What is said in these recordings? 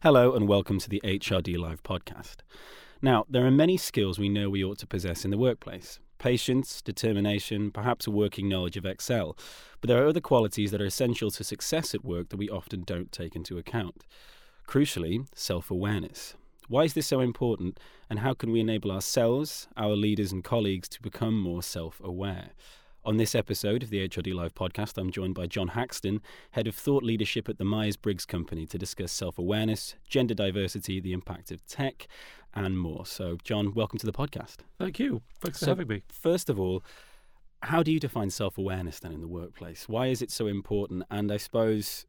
Hello, and welcome to the HRD Live podcast. Now, there are many skills we know we ought to possess in the workplace patience, determination, perhaps a working knowledge of Excel. But there are other qualities that are essential to success at work that we often don't take into account. Crucially, self awareness. Why is this so important, and how can we enable ourselves, our leaders, and colleagues to become more self aware? On this episode of the HRD Live podcast, I'm joined by John Hackston, Head of Thought Leadership at the Myers Briggs Company, to discuss self awareness, gender diversity, the impact of tech, and more. So, John, welcome to the podcast. Thank you. Thanks So, for having me. First of all, how do you define self awareness then in the workplace? Why is it so important? And I suppose,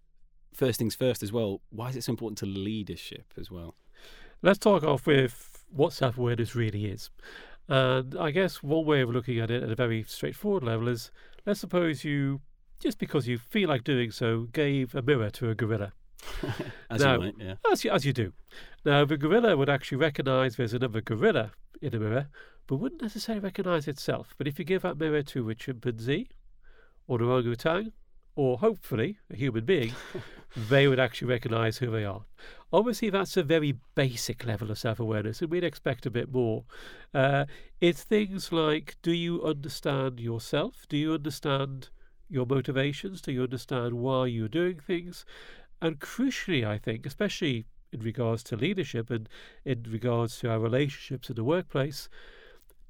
first things first as well, why is it so important to leadership as well? Let's talk off with what self awareness really is. And I guess one way of looking at it at a very straightforward level is let's suppose you, just because you feel like doing so, gave a mirror to a gorilla, as No. you might, yeah. as you, as you do. Now, the gorilla would actually recognize there's another gorilla in the mirror, but wouldn't necessarily recognize itself. But if you give that mirror to a chimpanzee or an orangutan, or hopefully a human being, they would actually recognize who they are. Obviously, that's a very basic level of self awareness, and we'd expect a bit more. Uh, it's things like do you understand yourself? Do you understand your motivations? Do you understand why you're doing things? And crucially, I think, especially in regards to leadership and in regards to our relationships in the workplace,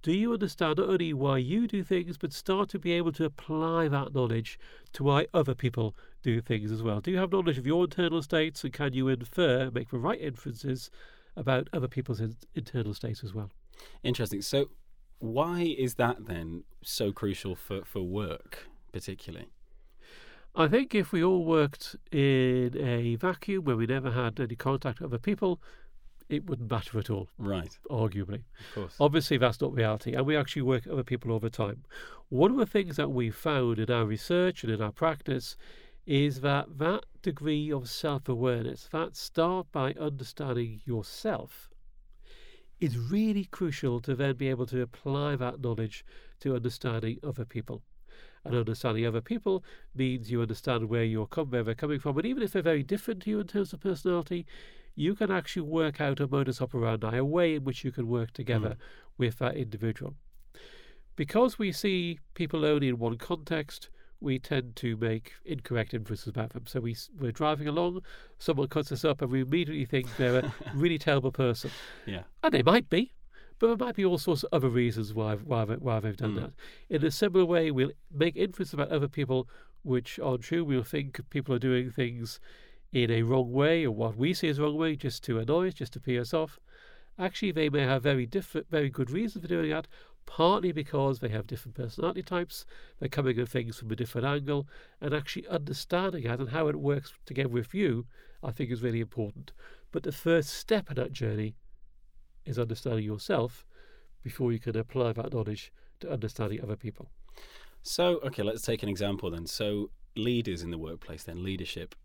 do you understand not only why you do things, but start to be able to apply that knowledge to why other people do things as well? Do you have knowledge of your internal states and can you infer, make the right inferences about other people's in- internal states as well? Interesting. So, why is that then so crucial for, for work, particularly? I think if we all worked in a vacuum where we never had any contact with other people, it wouldn't matter at all, Right, arguably. of course. Obviously, that's not reality, and we actually work with other people all the time. One of the things that we've found in our research and in our practice is that that degree of self awareness, that start by understanding yourself, is really crucial to then be able to apply that knowledge to understanding other people. And understanding other people means you understand where you're com- where they're coming from, and even if they're very different to you in terms of personality, you can actually work out a modus operandi, a way in which you can work together mm. with that individual. Because we see people only in one context, we tend to make incorrect inferences about them. So we, we're driving along, someone cuts us up, and we immediately think they're a really terrible person. Yeah. And they might be, but there might be all sorts of other reasons why, why, why they've done Mm. that. In a similar way, we'll make inferences about other people which aren't true. We'll think people are doing things in a wrong way or what we see as wrong way just to annoy us, just to pee us off. Actually, they may have very different, very good reasons for doing that. Partly because they have different personality types, they're coming at things from a different angle, and actually understanding that and how it works together with you, I think is really important. But the first step in that journey is understanding yourself before you can apply that knowledge to understanding other people. So, okay, let's take an example then. So, leaders in the workplace, then leadership.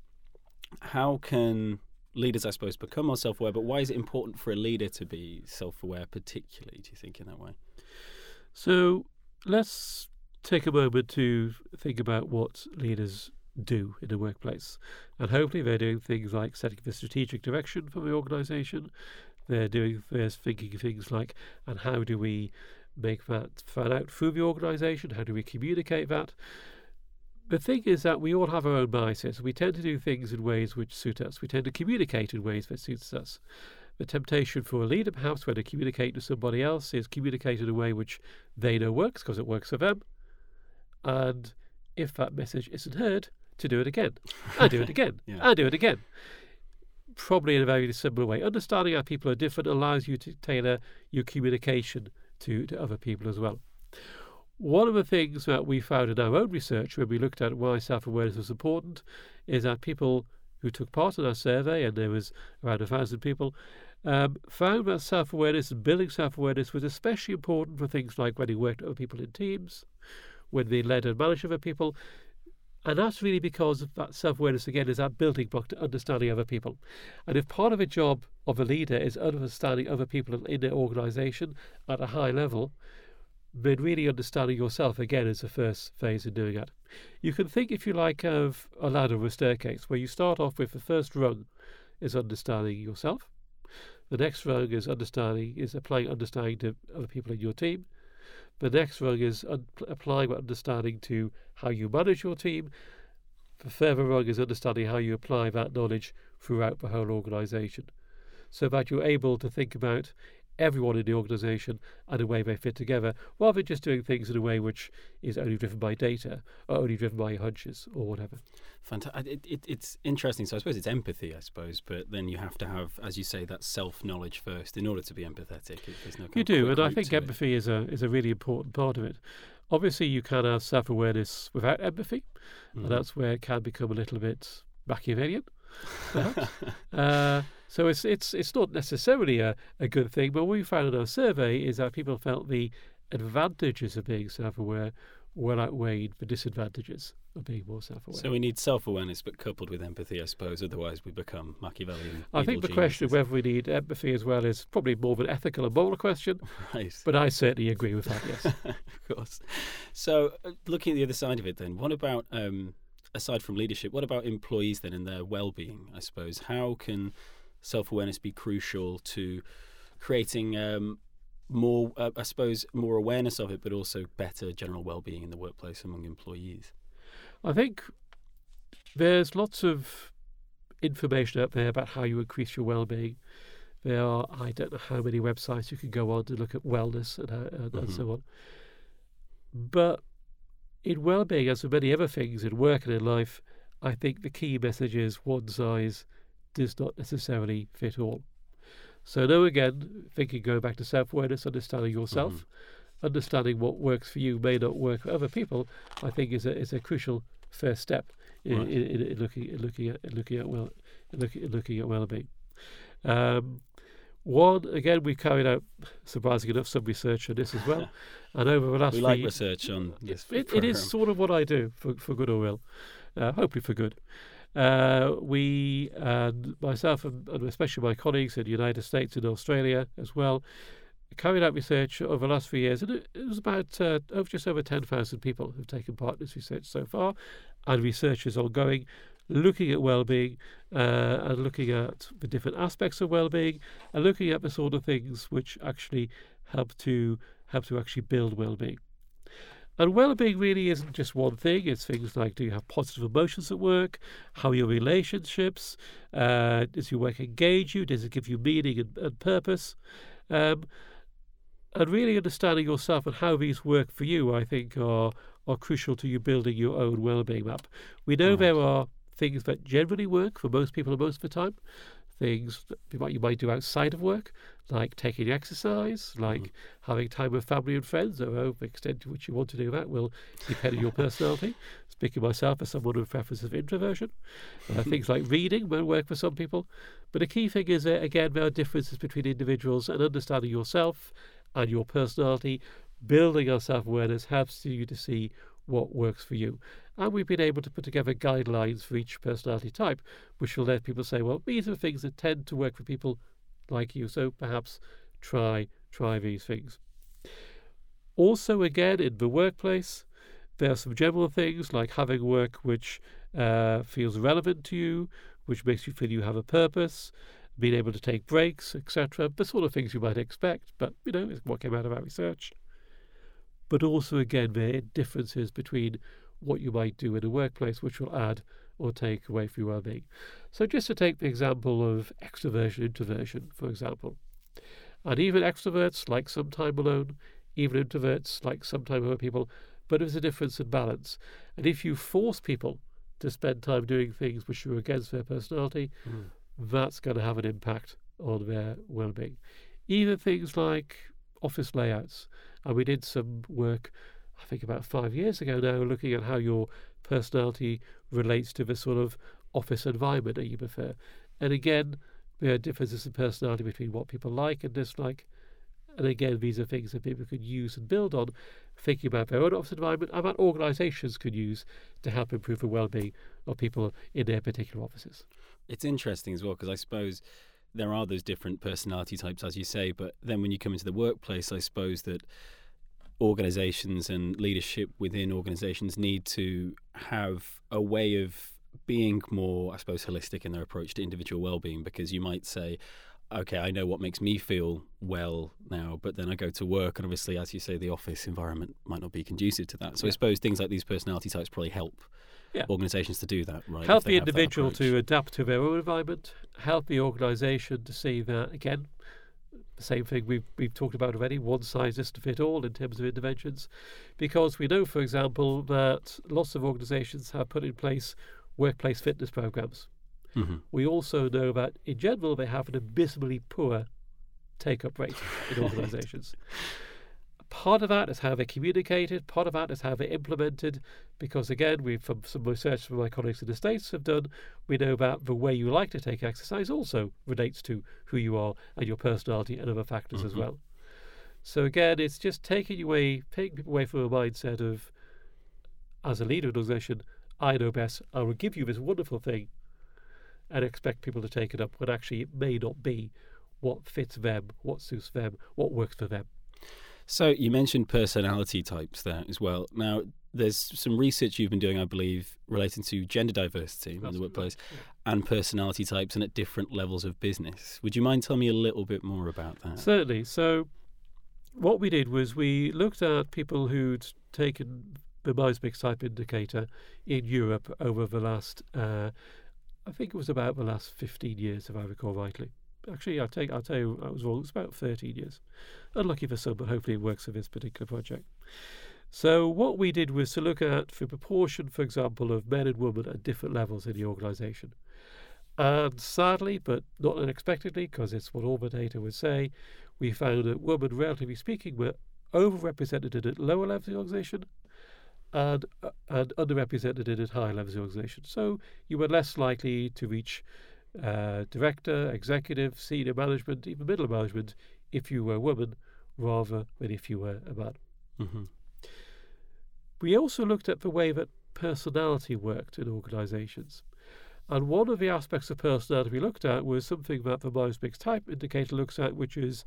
How can leaders, I suppose, become more self aware? But why is it important for a leader to be self aware, particularly, do you think, in that way? So let's take a moment to think about what leaders do in the workplace. And hopefully they're doing things like setting the strategic direction for the organisation. They're doing they're thinking things like and how do we make that fan out through the organisation? How do we communicate that? The thing is that we all have our own biases. We tend to do things in ways which suit us. We tend to communicate in ways that suits us. The temptation for a leader, perhaps, when they communicate to somebody else, is communicate in a way which they know works because it works for them. And if that message isn't heard, to do it again, and do it again, Yeah. and do it again. Probably in a very similar way. Understanding how people are different allows you to tailor your communication to, to other people as well. One of the things that we found in our own research when we looked at why self awareness was important is that people who took part in our survey, and there was around a thousand people, um, found that self awareness and building self awareness was especially important for things like when he worked with people in teams, when they led and managed other people. And that's really because that self awareness, again, is that building block to understanding other people. And if part of a job of a leader is understanding other people in their organisation at a high level, then really understanding yourself again is the first phase in doing that. You can think, if you like, of a ladder or a staircase where you start off with the first rung is understanding yourself. The next rung is understanding is applying understanding to other people in your team. The next rung is un- applying understanding to how you manage your team. The further rung is understanding how you apply that knowledge throughout the whole organisation, so that you're able to think about everyone in the organisation and the way they fit together, rather than just doing things in a way which is only driven by data or only driven by hunches or whatever. Fantastic. It, it, it's interesting. So I suppose it's empathy, I suppose, but then you have to have, as you say, that self knowledge first in order to be empathetic. There's no you do, and I think empathy it. is a is a really important part of it. Obviously, you can have self awareness without empathy, mm-hmm. and that's where it can become a little bit Machiavellian. uh, so it's it's it's not necessarily a, a good thing, but what we found in our survey is that people felt the advantages of being self-aware well outweighed the disadvantages of being more self-aware. So we need self-awareness, but coupled with empathy, I suppose. Otherwise, we become Machiavellian. I think the geniuses. question of whether we need empathy as well is probably more of an ethical and moral question. Right. But I certainly agree with that. Yes, of course. So, uh, looking at the other side of it, then, what about um, aside from leadership, what about employees then and their well-being? I suppose how can self-awareness be crucial to creating um, more, uh, I suppose, more awareness of it, but also better general well-being in the workplace among employees? I think there's lots of information out there about how you increase your well-being. There are I don't know how many websites you can go on to look at wellness and, uh, and, mm-hmm. and so on. But in well-being, as with many other things in work and in life, I think the key message is one size does not necessarily fit all. So now again, thinking going back to self-awareness, understanding yourself, mm-hmm. understanding what works for you may not work for other people, I think is a is a crucial first step in, right. in, in, in looking in looking at looking at well looking looking at well-being. Um, one, again, we carried out, surprisingly enough, some research on this as well. and over the last we like research on this. It, it is sort of what I do for, for good or ill, uh, hopefully for good. Uh, we, and myself and, and, especially my colleagues in the United States and Australia as well, carried out research over the last few years, and it, it was about uh, over just over 10,000 people who've taken part in this research so far, and research is ongoing looking at well-being uh, and looking at the different aspects of well-being and looking at the sort of things which actually help to help to actually build well-being. And well-being really isn't just one thing. It's things like do you have positive emotions at work? How are your relationships? Uh, does your work engage you? Does it give you meaning and, and purpose? Um, and really understanding yourself and how these work for you, I think, are are crucial to you building your own well-being map. We know right. there are things that generally work for most people most of the time. Things that you might, you might do outside of work, like taking exercise, like mm. having time with family and friends, or the extent to which you want to do that will depend on your personality. Speaking myself as someone with preferences of introversion, uh, things like reading will work for some people. But the key thing is that, again, there are differences between individuals and understanding yourself and your personality. Building your self awareness helps you to see what works for you. And we've been able to put together guidelines for each personality type, which will let people say, well, these are things that tend to work for people like you. So perhaps try try these things. Also, again, in the workplace, there are some general things like having work which uh, feels relevant to you, which makes you feel you have a purpose, being able to take breaks, etc. The sort of things you might expect, but you know, it's what came out of our research. But also, again, there are differences between what you might do in a workplace which will add or take away from your well-being. So just to take the example of extroversion, introversion, for example. And even extroverts like some time alone, even introverts like some time with other people, but there's a difference in balance. And if you force people to spend time doing things which are against their personality, mm. that's going to have an impact on their well-being. Even things like office layouts. And we did some work I think about five years ago now, looking at how your personality relates to the sort of office environment that you prefer. And again, there are differences in personality between what people like and dislike. And again, these are things that people could use and build on, thinking about their own office environment and that organisations could use to help improve the well-being of people in their particular offices. It's interesting as well because I suppose there are those different personality types, as you say, but then when you come into the workplace, I suppose that organizations and leadership within organizations need to have a way of being more, I suppose, holistic in their approach to individual well-being because you might say, okay, I know what makes me feel well now, but then I go to work, and obviously, as you say, the office environment might not be conducive to that. So Yeah. I suppose things like these personality types probably help Yeah. organisations to do that, right? help the individual to adapt to their own environment, help the organisation to see that again. The same thing we've we've talked about already. One size doesn't fit all in terms of interventions, because we know, for example, that lots of organisations have put in place workplace fitness programs. Mhm. We also know that in general they have an abysmally poor take-up rate in organisations. Part of that is how they're communicated. Part of that is how they're implemented. Because again, we from some research from my colleagues in the states have done, we know that the way you like to take exercise also relates to who you are and your personality and other factors as Mhm. well. So again, it's just taking away, taking people away from a mindset of, as a leader of an organisation, I know best. I will give you this wonderful thing, and expect people to take it up when actually it may not be what fits them, what suits them, what works for them. So you mentioned personality types there as well. Now, there's some research you've been doing, I believe, relating to gender diversity in That's the right, workplace yeah. and personality types and at different levels of business. Would you mind telling me a little bit more about that? Certainly. So, what we did was we looked at people who'd taken the Myers-Briggs type indicator in Europe over the last, uh, I think it was about the last 15 years, if I recall rightly. Actually, I'll, take, I'll tell you, I was wrong. It was about 13 years. Unlucky for some, but hopefully it works for this particular project. So, what we did was to look at the proportion, for example, of men and women at different levels in the organisation. And sadly, but not unexpectedly, because it's what all the data would say, we found that women, relatively speaking, were overrepresented at lower levels of the organisation and, uh, and underrepresented at higher levels of the organisation. So you were less likely to reach uh, director, executive, senior management, even middle management if you were a woman rather than if you were a man. hmm We also looked at the way that personality worked in organisations. And one of the aspects of personality we looked at was something that the Myers Briggs type indicator looks at, which is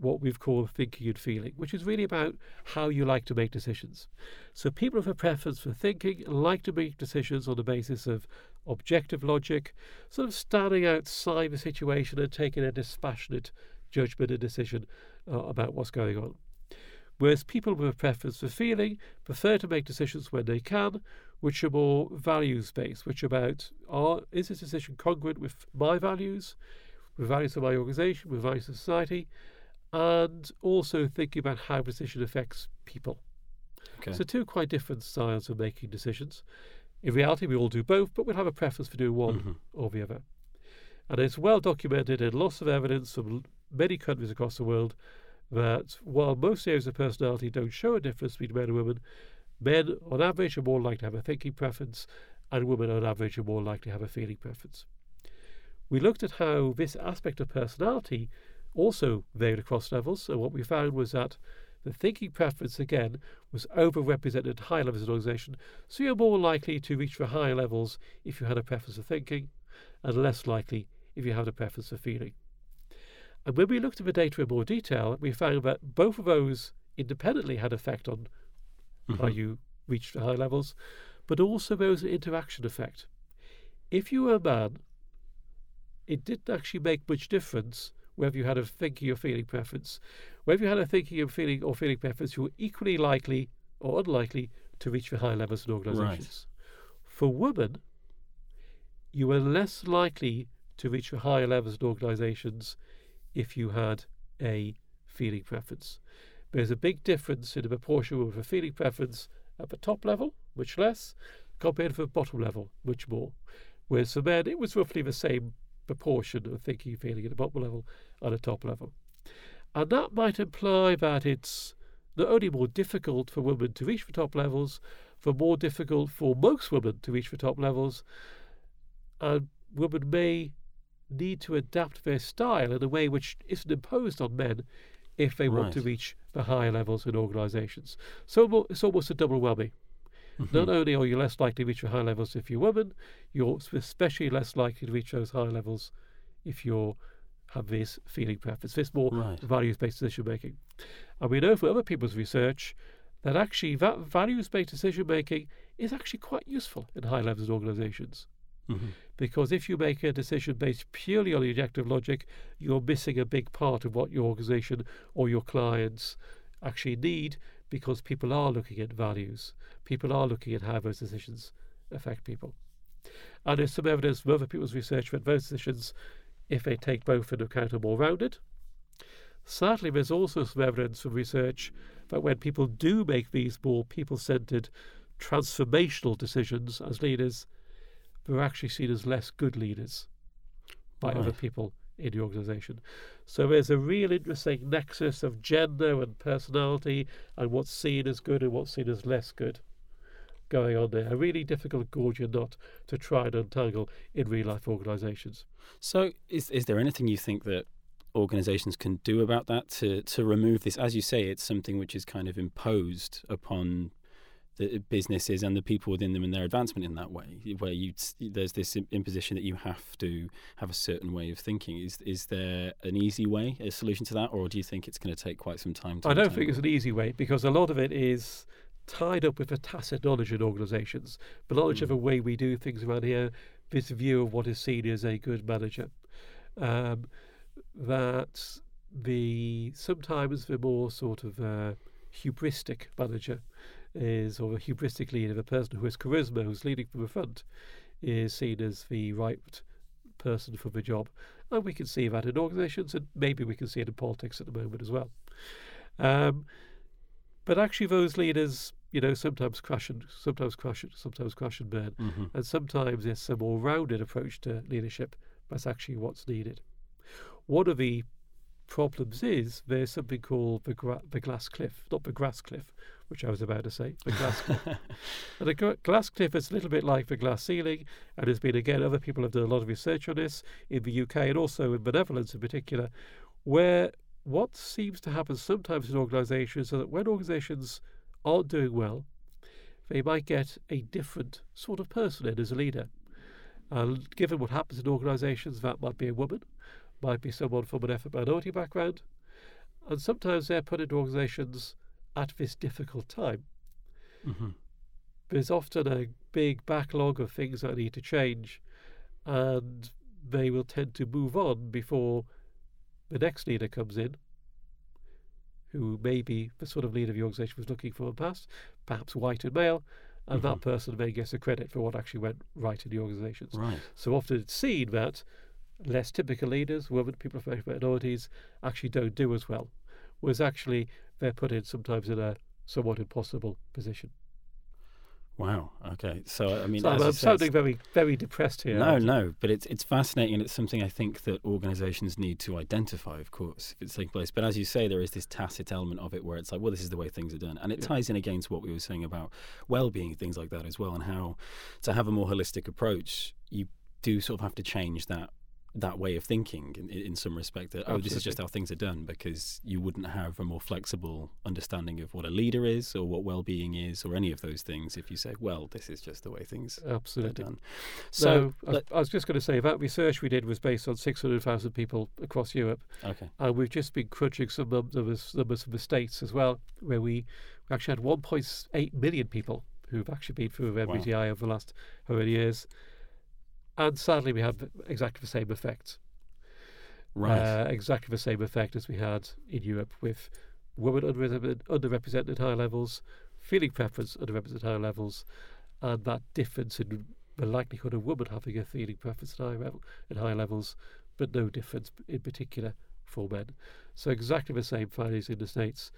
what we've called thinking and feeling, which is really about how you like to make decisions. So people with a preference for thinking, like to make decisions on the basis of objective logic, sort of standing outside the situation and taking a dispassionate judgment and decision uh, about what's going on. Whereas people with a preference for feeling prefer to make decisions when they can, which are more values based, which are about are is this decision congruent with my values, with values of my organisation, with values of society, and also thinking about how decision affects people. Okay. So two quite different styles of making decisions. In reality, we all do both, but we'll have a preference for doing one Mhm. or the other. And it's well documented in lots of evidence from many countries across the world that while most areas of personality don't show a difference between men and women, men on average are more likely to have a thinking preference, and women on average are more likely to have a feeling preference. We looked at how this aspect of personality also varied across levels, So what we found was that the thinking preference again was overrepresented at higher levels of organisation, so you're more likely to reach for higher levels if you had a preference for thinking, and less likely if you had a preference for feeling. And when we looked at the data in more detail, we found that both of those independently had effect on how Mhm. you reached the high levels, but also there was an interaction effect. If you were a man, it didn't actually make much difference whether you had a thinking or feeling preference. Whether you had a thinking and feeling or feeling preference, you were equally likely or unlikely to reach the high levels in organisations. For women, you were less likely to reach the higher levels in organisations if you had a feeling preference. There's a big difference in the proportion of a feeling preference at the top level, much less, compared to the bottom level, much more. Whereas for men, it was roughly the same proportion of thinking and feeling at the bottom level and the top level. And that might imply that it's not only more difficult for women to reach the top levels, but more difficult for most women to reach the top levels, and women may need to adapt their style in a way which isn't imposed on men if they want to reach the higher levels in organisations. So it's almost a double whammy. Not Mhm. only are you less likely to reach the high levels if you're a woman, you're especially less likely to reach those high levels if you have this feeling preference, this more Right. values-based decision making. And we know from other people's research that actually that values-based decision making is actually quite useful in high levels organizations. Mhm. Because if you make a decision based purely on objective logic, you're missing a big part of what your organization or your clients actually need because people are looking at values. People are looking at how those decisions affect people. And there's some evidence from other people's research that those decisions, if they take both into account, are more rounded. Sadly, there's also some evidence from research that when people do make these more people centered, transformational decisions as leaders, they're actually seen as less good leaders by other people in the organization. So there's a real interesting nexus of gender and personality and what's seen as good and what's seen as less good going on there. A really difficult Gordian knot to try and untangle in real life organizations. So, is is there anything you think that organisations can do about that to to remove this? As you say, it's something which is kind of imposed upon the businesses and the people within them and their advancement in that way, where you there's this imposition that you have to have a certain way of thinking. Is is there an easy way, a solution to that, or do you think it's going to take quite some time? to I don't think it's an easy way because a lot of it is tied up with a tacit knowledge in organisations, the knowledge of Mm. the way we do things around here, this view of what is seen as a good manager. Um, that the sometimes the more sort of uh, hubristic manager is, or a hubristic leader, the person who has charisma, who's leading from the front, is seen as the right person for the job. And we can see that in organisations, and maybe we can see it in politics at the moment as well. Um, but actually, those leaders, you know, sometimes crash and sometimes crash, and- sometimes crash and burn, Mhm. and sometimes it's a more rounded approach to leadership. That's actually what's needed. One of the problems is there's something called the, gra- the glass cliff, not the grass cliff, which I was about to say, the glass cliff. And the gla- glass cliff is a little bit like the glass ceiling, and there's been again other people have done a lot of research on this in the UK and also in the Netherlands in particular, where what seems to happen sometimes in organisations is that when organisations aren't doing well, they might get a different sort of person in as a leader. And given what happens in organisations, that might be a woman, might be someone from an ethnic minority background, and sometimes they're put into organisations at this difficult time Mhm. there's often a big backlog of things that need to change, and they will tend to move on before the next leader comes in, who may be the sort of leader of the organisation was looking for in the past, perhaps white and male, and that Mhm. person may get the credit for what actually went right in the organisations. Right. So often it's seen that less typical leaders, women, people ethnic minorities, actually don't do as well, whereas actually they're put in sometimes in a somewhat impossible position. Wow. Okay. So I mean, So I'm sounding very, very depressed here. No, no, but it's it's fascinating and it's something I think that organisations need to identify, of course, if it's taking place. But as you say, there is this tacit element of it where it's like, well, this is the way things are done, and it Yeah. ties in against what we were saying about well-being, things like that as well, and how to have a more holistic approach, you do sort of have to change that that way of thinking in, in some respect. That oh, this is just how things are done, because you wouldn't have a more flexible understanding of what a leader is or what well-being is or any of those things if you say, well, this is just the way things are done. So So I, let- I was just going to say that research we did was based on 600,000 people across Europe, okay. and we've just been crunching some num- numbers, numbers from the States as well, where we, actually had 1.8 million people who've actually been through MBTI over the last how many years. And sadly, we had exactly the same effect. Right. Uh, exactly the same effect as we had in Europe with women underrepresented, underrepresented at high levels, feeling preference underrepresented at high levels, and that difference in the likelihood of women having a feeling preference at high, level, at high levels, but no difference in particular for men. So exactly the same findings in the States.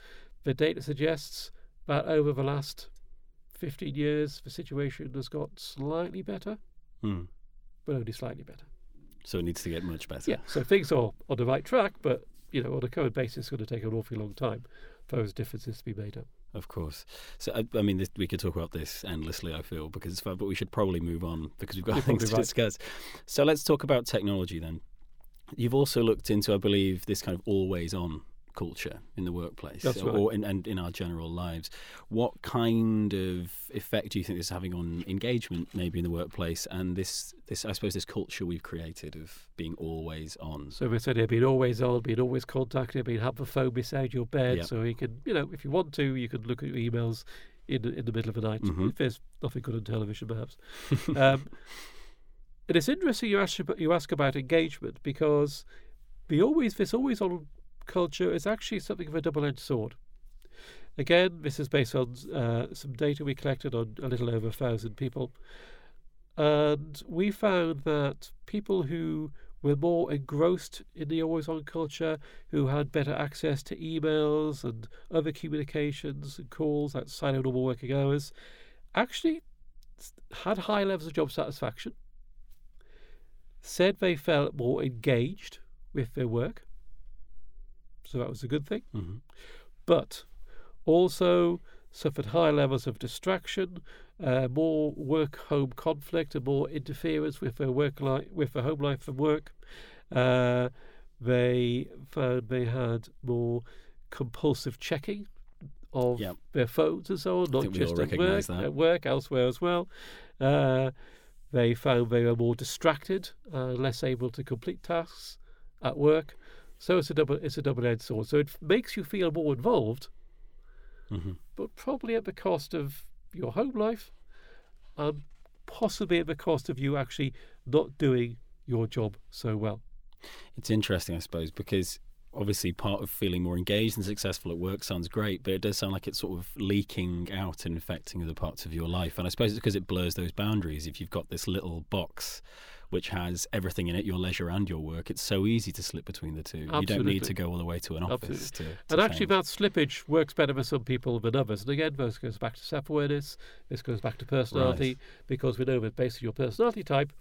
The data suggests that over the last 15 years, the situation has got slightly better, Hmm. But only slightly better. So it needs to get much better. Yeah, so things are on the right track, but you know, on a current basis, it's going to take an awfully long time for those differences to be made up. Of course. So I, I mean, this, we could talk about this endlessly. I feel because it's fun, but we should probably move on because we've got You're things to right. discuss. So let's talk about technology then. You've also looked into, I believe, this kind of always-on culture in the workplace That's right. or in, and in our general lives. What kind of effect do you think this is having on engagement, maybe in the workplace, and this, this I suppose, this culture we've created of being always on? So we said here, being always on, being always contacted, being have the phone beside your bed, Yep. so you can, you know, if you want to, you can look at your emails in in the middle of the night. Mhm. If there's nothing good on television, perhaps. um, and it's interesting you ask about, you ask about engagement because the always this always on culture is actually something of a double-edged sword. Again, this is based on uh, some data we collected on a little over a thousand people, and we found that people who were more engrossed in the always on culture, who had better access to emails and other communications and calls outside of normal working hours, actually had high levels of job satisfaction, said they felt more engaged with their work. So that was a good thing. hmm But also suffered high levels of distraction, uh, more work-home conflict, and more interference with their work life, with their home life and work. Uh, they found they had more compulsive checking of Yep. their phones and so on, not just at work, that. at work, elsewhere as well. Uh, they found they were more distracted, uh, less able to complete tasks at work. So it's a double it's a double edged sword. So it makes you feel more involved, hmm but probably at the cost of your home life, and possibly at the cost of you actually not doing your job so well. It's interesting, I suppose, because obviously part of feeling more engaged and successful at work sounds great, but it does sound like it's sort of leaking out and infecting other parts of your life. And I suppose it's because it blurs those boundaries. If you've got this little box which has everything in it, your leisure and your work, it's so easy to slip between the two. You don't need to go all the way to an office to, to And actually, change. that slippage works better for some people than others. And again, this goes back to self awareness, this goes back to personality, because we know that based on your personality type,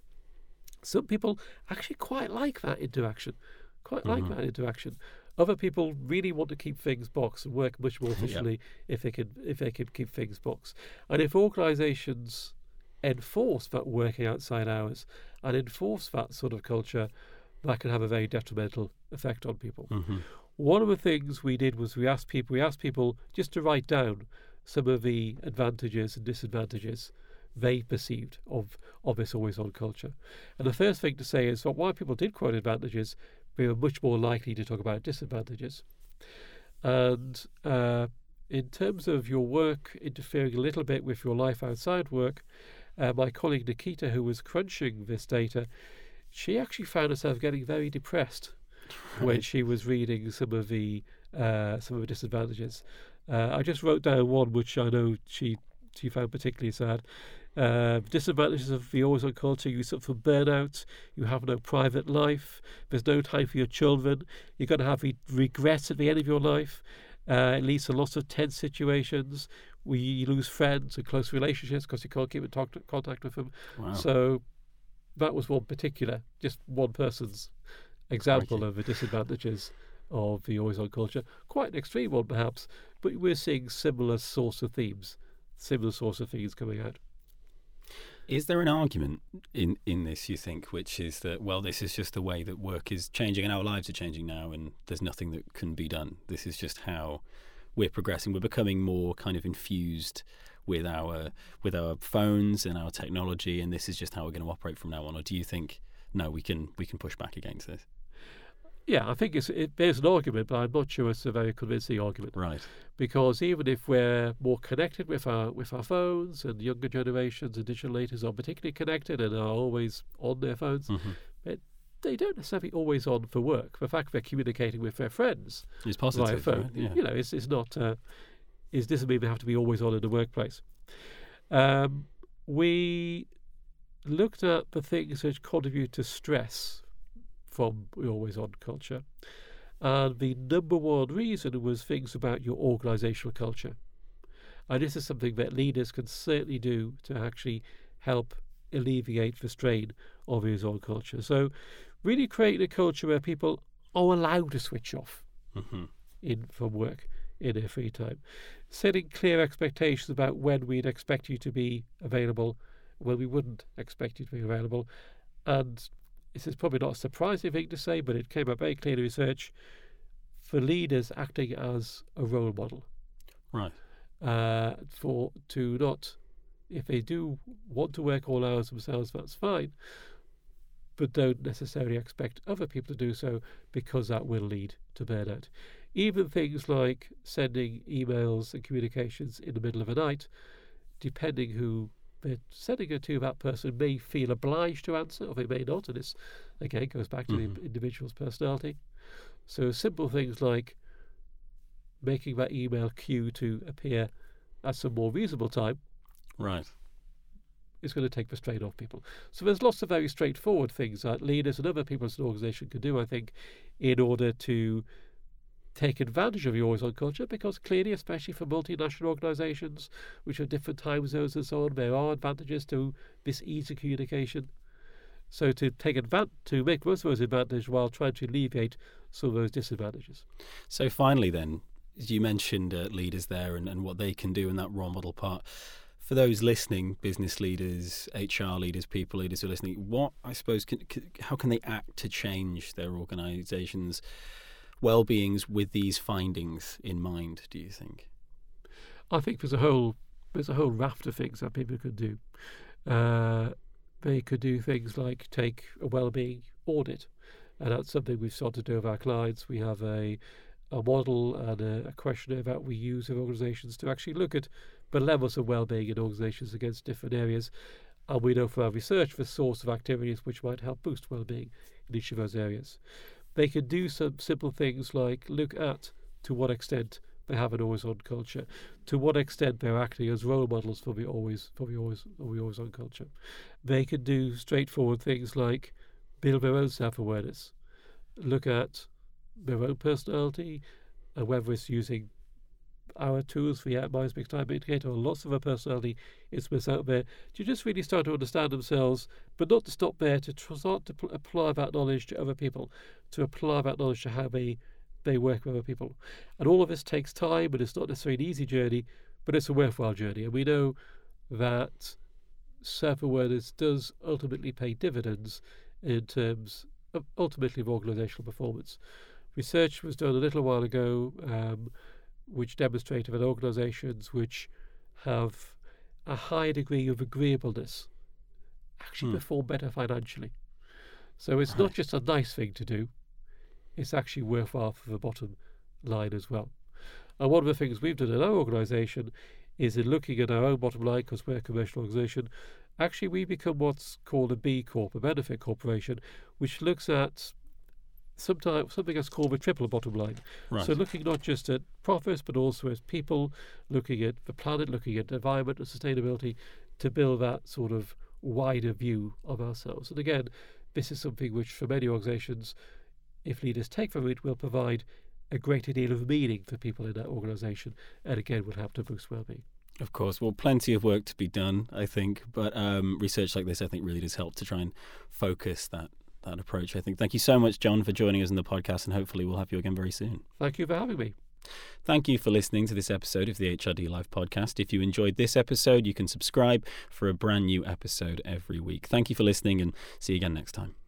some people actually quite like that interaction, quite like Mhm. that interaction. Other people really want to keep things boxed and work much more Yeah. efficiently if they can if they can keep things boxed. And if organisations enforce that working outside hours and enforce that sort of culture, that can have a very detrimental effect on people. Mhm. One of the things we did was we asked people we asked people just to write down some of the advantages and disadvantages they perceived of of this always on culture. And the first thing to say is that while people did quote advantages, they were much more likely to talk about disadvantages. And uh, in terms of your work interfering a little bit with your life outside work, uh, my colleague Nikita, who was crunching this data, she actually found herself getting very depressed when she was reading some of the uh, some of the disadvantages. Uh, I just wrote down one which I know she she found particularly sad. Uh, disadvantages of the always on culture: you suffer from burnout, you have no private life, there's no time for your children, you're going to have re- regrets at the end of your life. Uh, it leads to lots of tense situations. We lose friends and close relationships because you can't keep in talk- contact with them. Wow. So that was one particular, just one person's example Crikey. of the disadvantages of the always on culture. Quite an extreme one, perhaps, but we're seeing similar sorts of themes, similar sorts of things coming out. Is there an argument in, in this, you think, which is that, well, this is just the way that work is changing and our lives are changing now and there's nothing that can be done? This is just how we're progressing. We're becoming more kind of infused with our with our phones and our technology and this is just how we're going to operate from now on or do you think no we can we can push back against this Yeah, I think it's, it, there's an argument, but I'm not sure it's a very convincing argument. right because even if we're more connected with our with our phones and younger generations and digital natives are particularly connected and are always on their phones, Mhm. They don't necessarily always on for work. The fact they're communicating with their friends via positive phone, right? yeah you know, it's, it's not uh, it doesn't mean they have to be always on in the workplace. Um, we looked at the things which contribute to stress from the always on culture. And the number one reason was things about your organizational culture. And this is something that leaders can certainly do to actually help alleviate the strain of his own culture. So, really creating a culture where people are allowed to switch off hmm in from work in their free time. Setting clear expectations about when we'd expect you to be available, when we wouldn't expect you to be available. And this is probably not a surprising thing to say, but it came up very clear in research. for leaders acting as a role model. Right. Uh, for to not, if they do want to work all hours themselves, that's fine, but don't necessarily expect other people to do so because that will lead to burnout. Even things like sending emails and communications in the middle of the night, depending who they're sending it to, that person may feel obliged to answer or they may not. And this, again, goes back to Mhm. the individual's personality. So simple things like making that email queue to appear at some more reasonable time Right. Is going to take the strain off people. So there's lots of very straightforward things that leaders and other people in an organisation can do, I think, in order to take advantage of the always on culture because clearly, especially for multinational organisations which have different time zones and so on, there are advantages to this ease of communication. So to take advantage, to make most of those advantages while trying to alleviate some of those disadvantages. So finally, then, you mentioned uh, leaders there and, and what they can do in that role model part. For those listening, business leaders, HR leaders, people leaders who are listening, what I suppose, can, can, how can they act to change their organisations' well-beings with these findings in mind? Do you think? I think there's a whole there's a whole raft of things that people could do. Uh, they could do things like take a well-being audit, and that's something we've started to do with our clients. We have a a model and a, a questionnaire that we use in organisations to actually look at the levels of well-being in organisations against different areas. And we know from our research the source of activities which might help boost well-being in each of those areas. They could do some simple things like look at to what extent they have an always on culture, to what extent they're acting as role models for the always for the always for the always on culture. They can do straightforward things like build their own self awareness, look at their own personality, and whether it's using our tools for the Myers Briggs Type Indicator or lots of our personality instruments out there to just really start to understand themselves, but not to stop there, to start to pl- apply that knowledge to other people, to apply that knowledge to how they they work with other people. And all of this takes time, and it's not necessarily an easy journey, but it's a worthwhile journey. And we know that self awareness does ultimately pay dividends in terms of ultimately of organisational performance. Research was done a little while ago um, which demonstrated that organisations which have a high degree of agreeableness actually Hmm. perform better financially. So it's Right. not just a nice thing to do, it's actually worthwhile for the bottom line as well. And one of the things we've done in our organisation is in looking at our own bottom line, because we're a commercial organisation, actually we become what's called a B Corp, a benefit corporation, which looks at sometimes something that's called the triple bottom line. Right. So looking not just at profits, but also as people, looking at the planet, looking at environment and sustainability, to build that sort of wider view of ourselves. And again, this is something which, for many organisations, if leaders take from it, will provide a greater deal of meaning for people in that organisation, and again, will help to boost well-being. Of course. Well, plenty of work to be done, I think. But um, research like this, I think, really does help to try and focus that that approach. I think. Thank you so much, John, for joining us in the podcast, and hopefully we'll have you again very soon. Thank you for having me. Thank you for listening to this episode of the HRD Live podcast. If you enjoyed this episode, you can subscribe for a brand new episode every week. Thank you for listening, and see you again next time.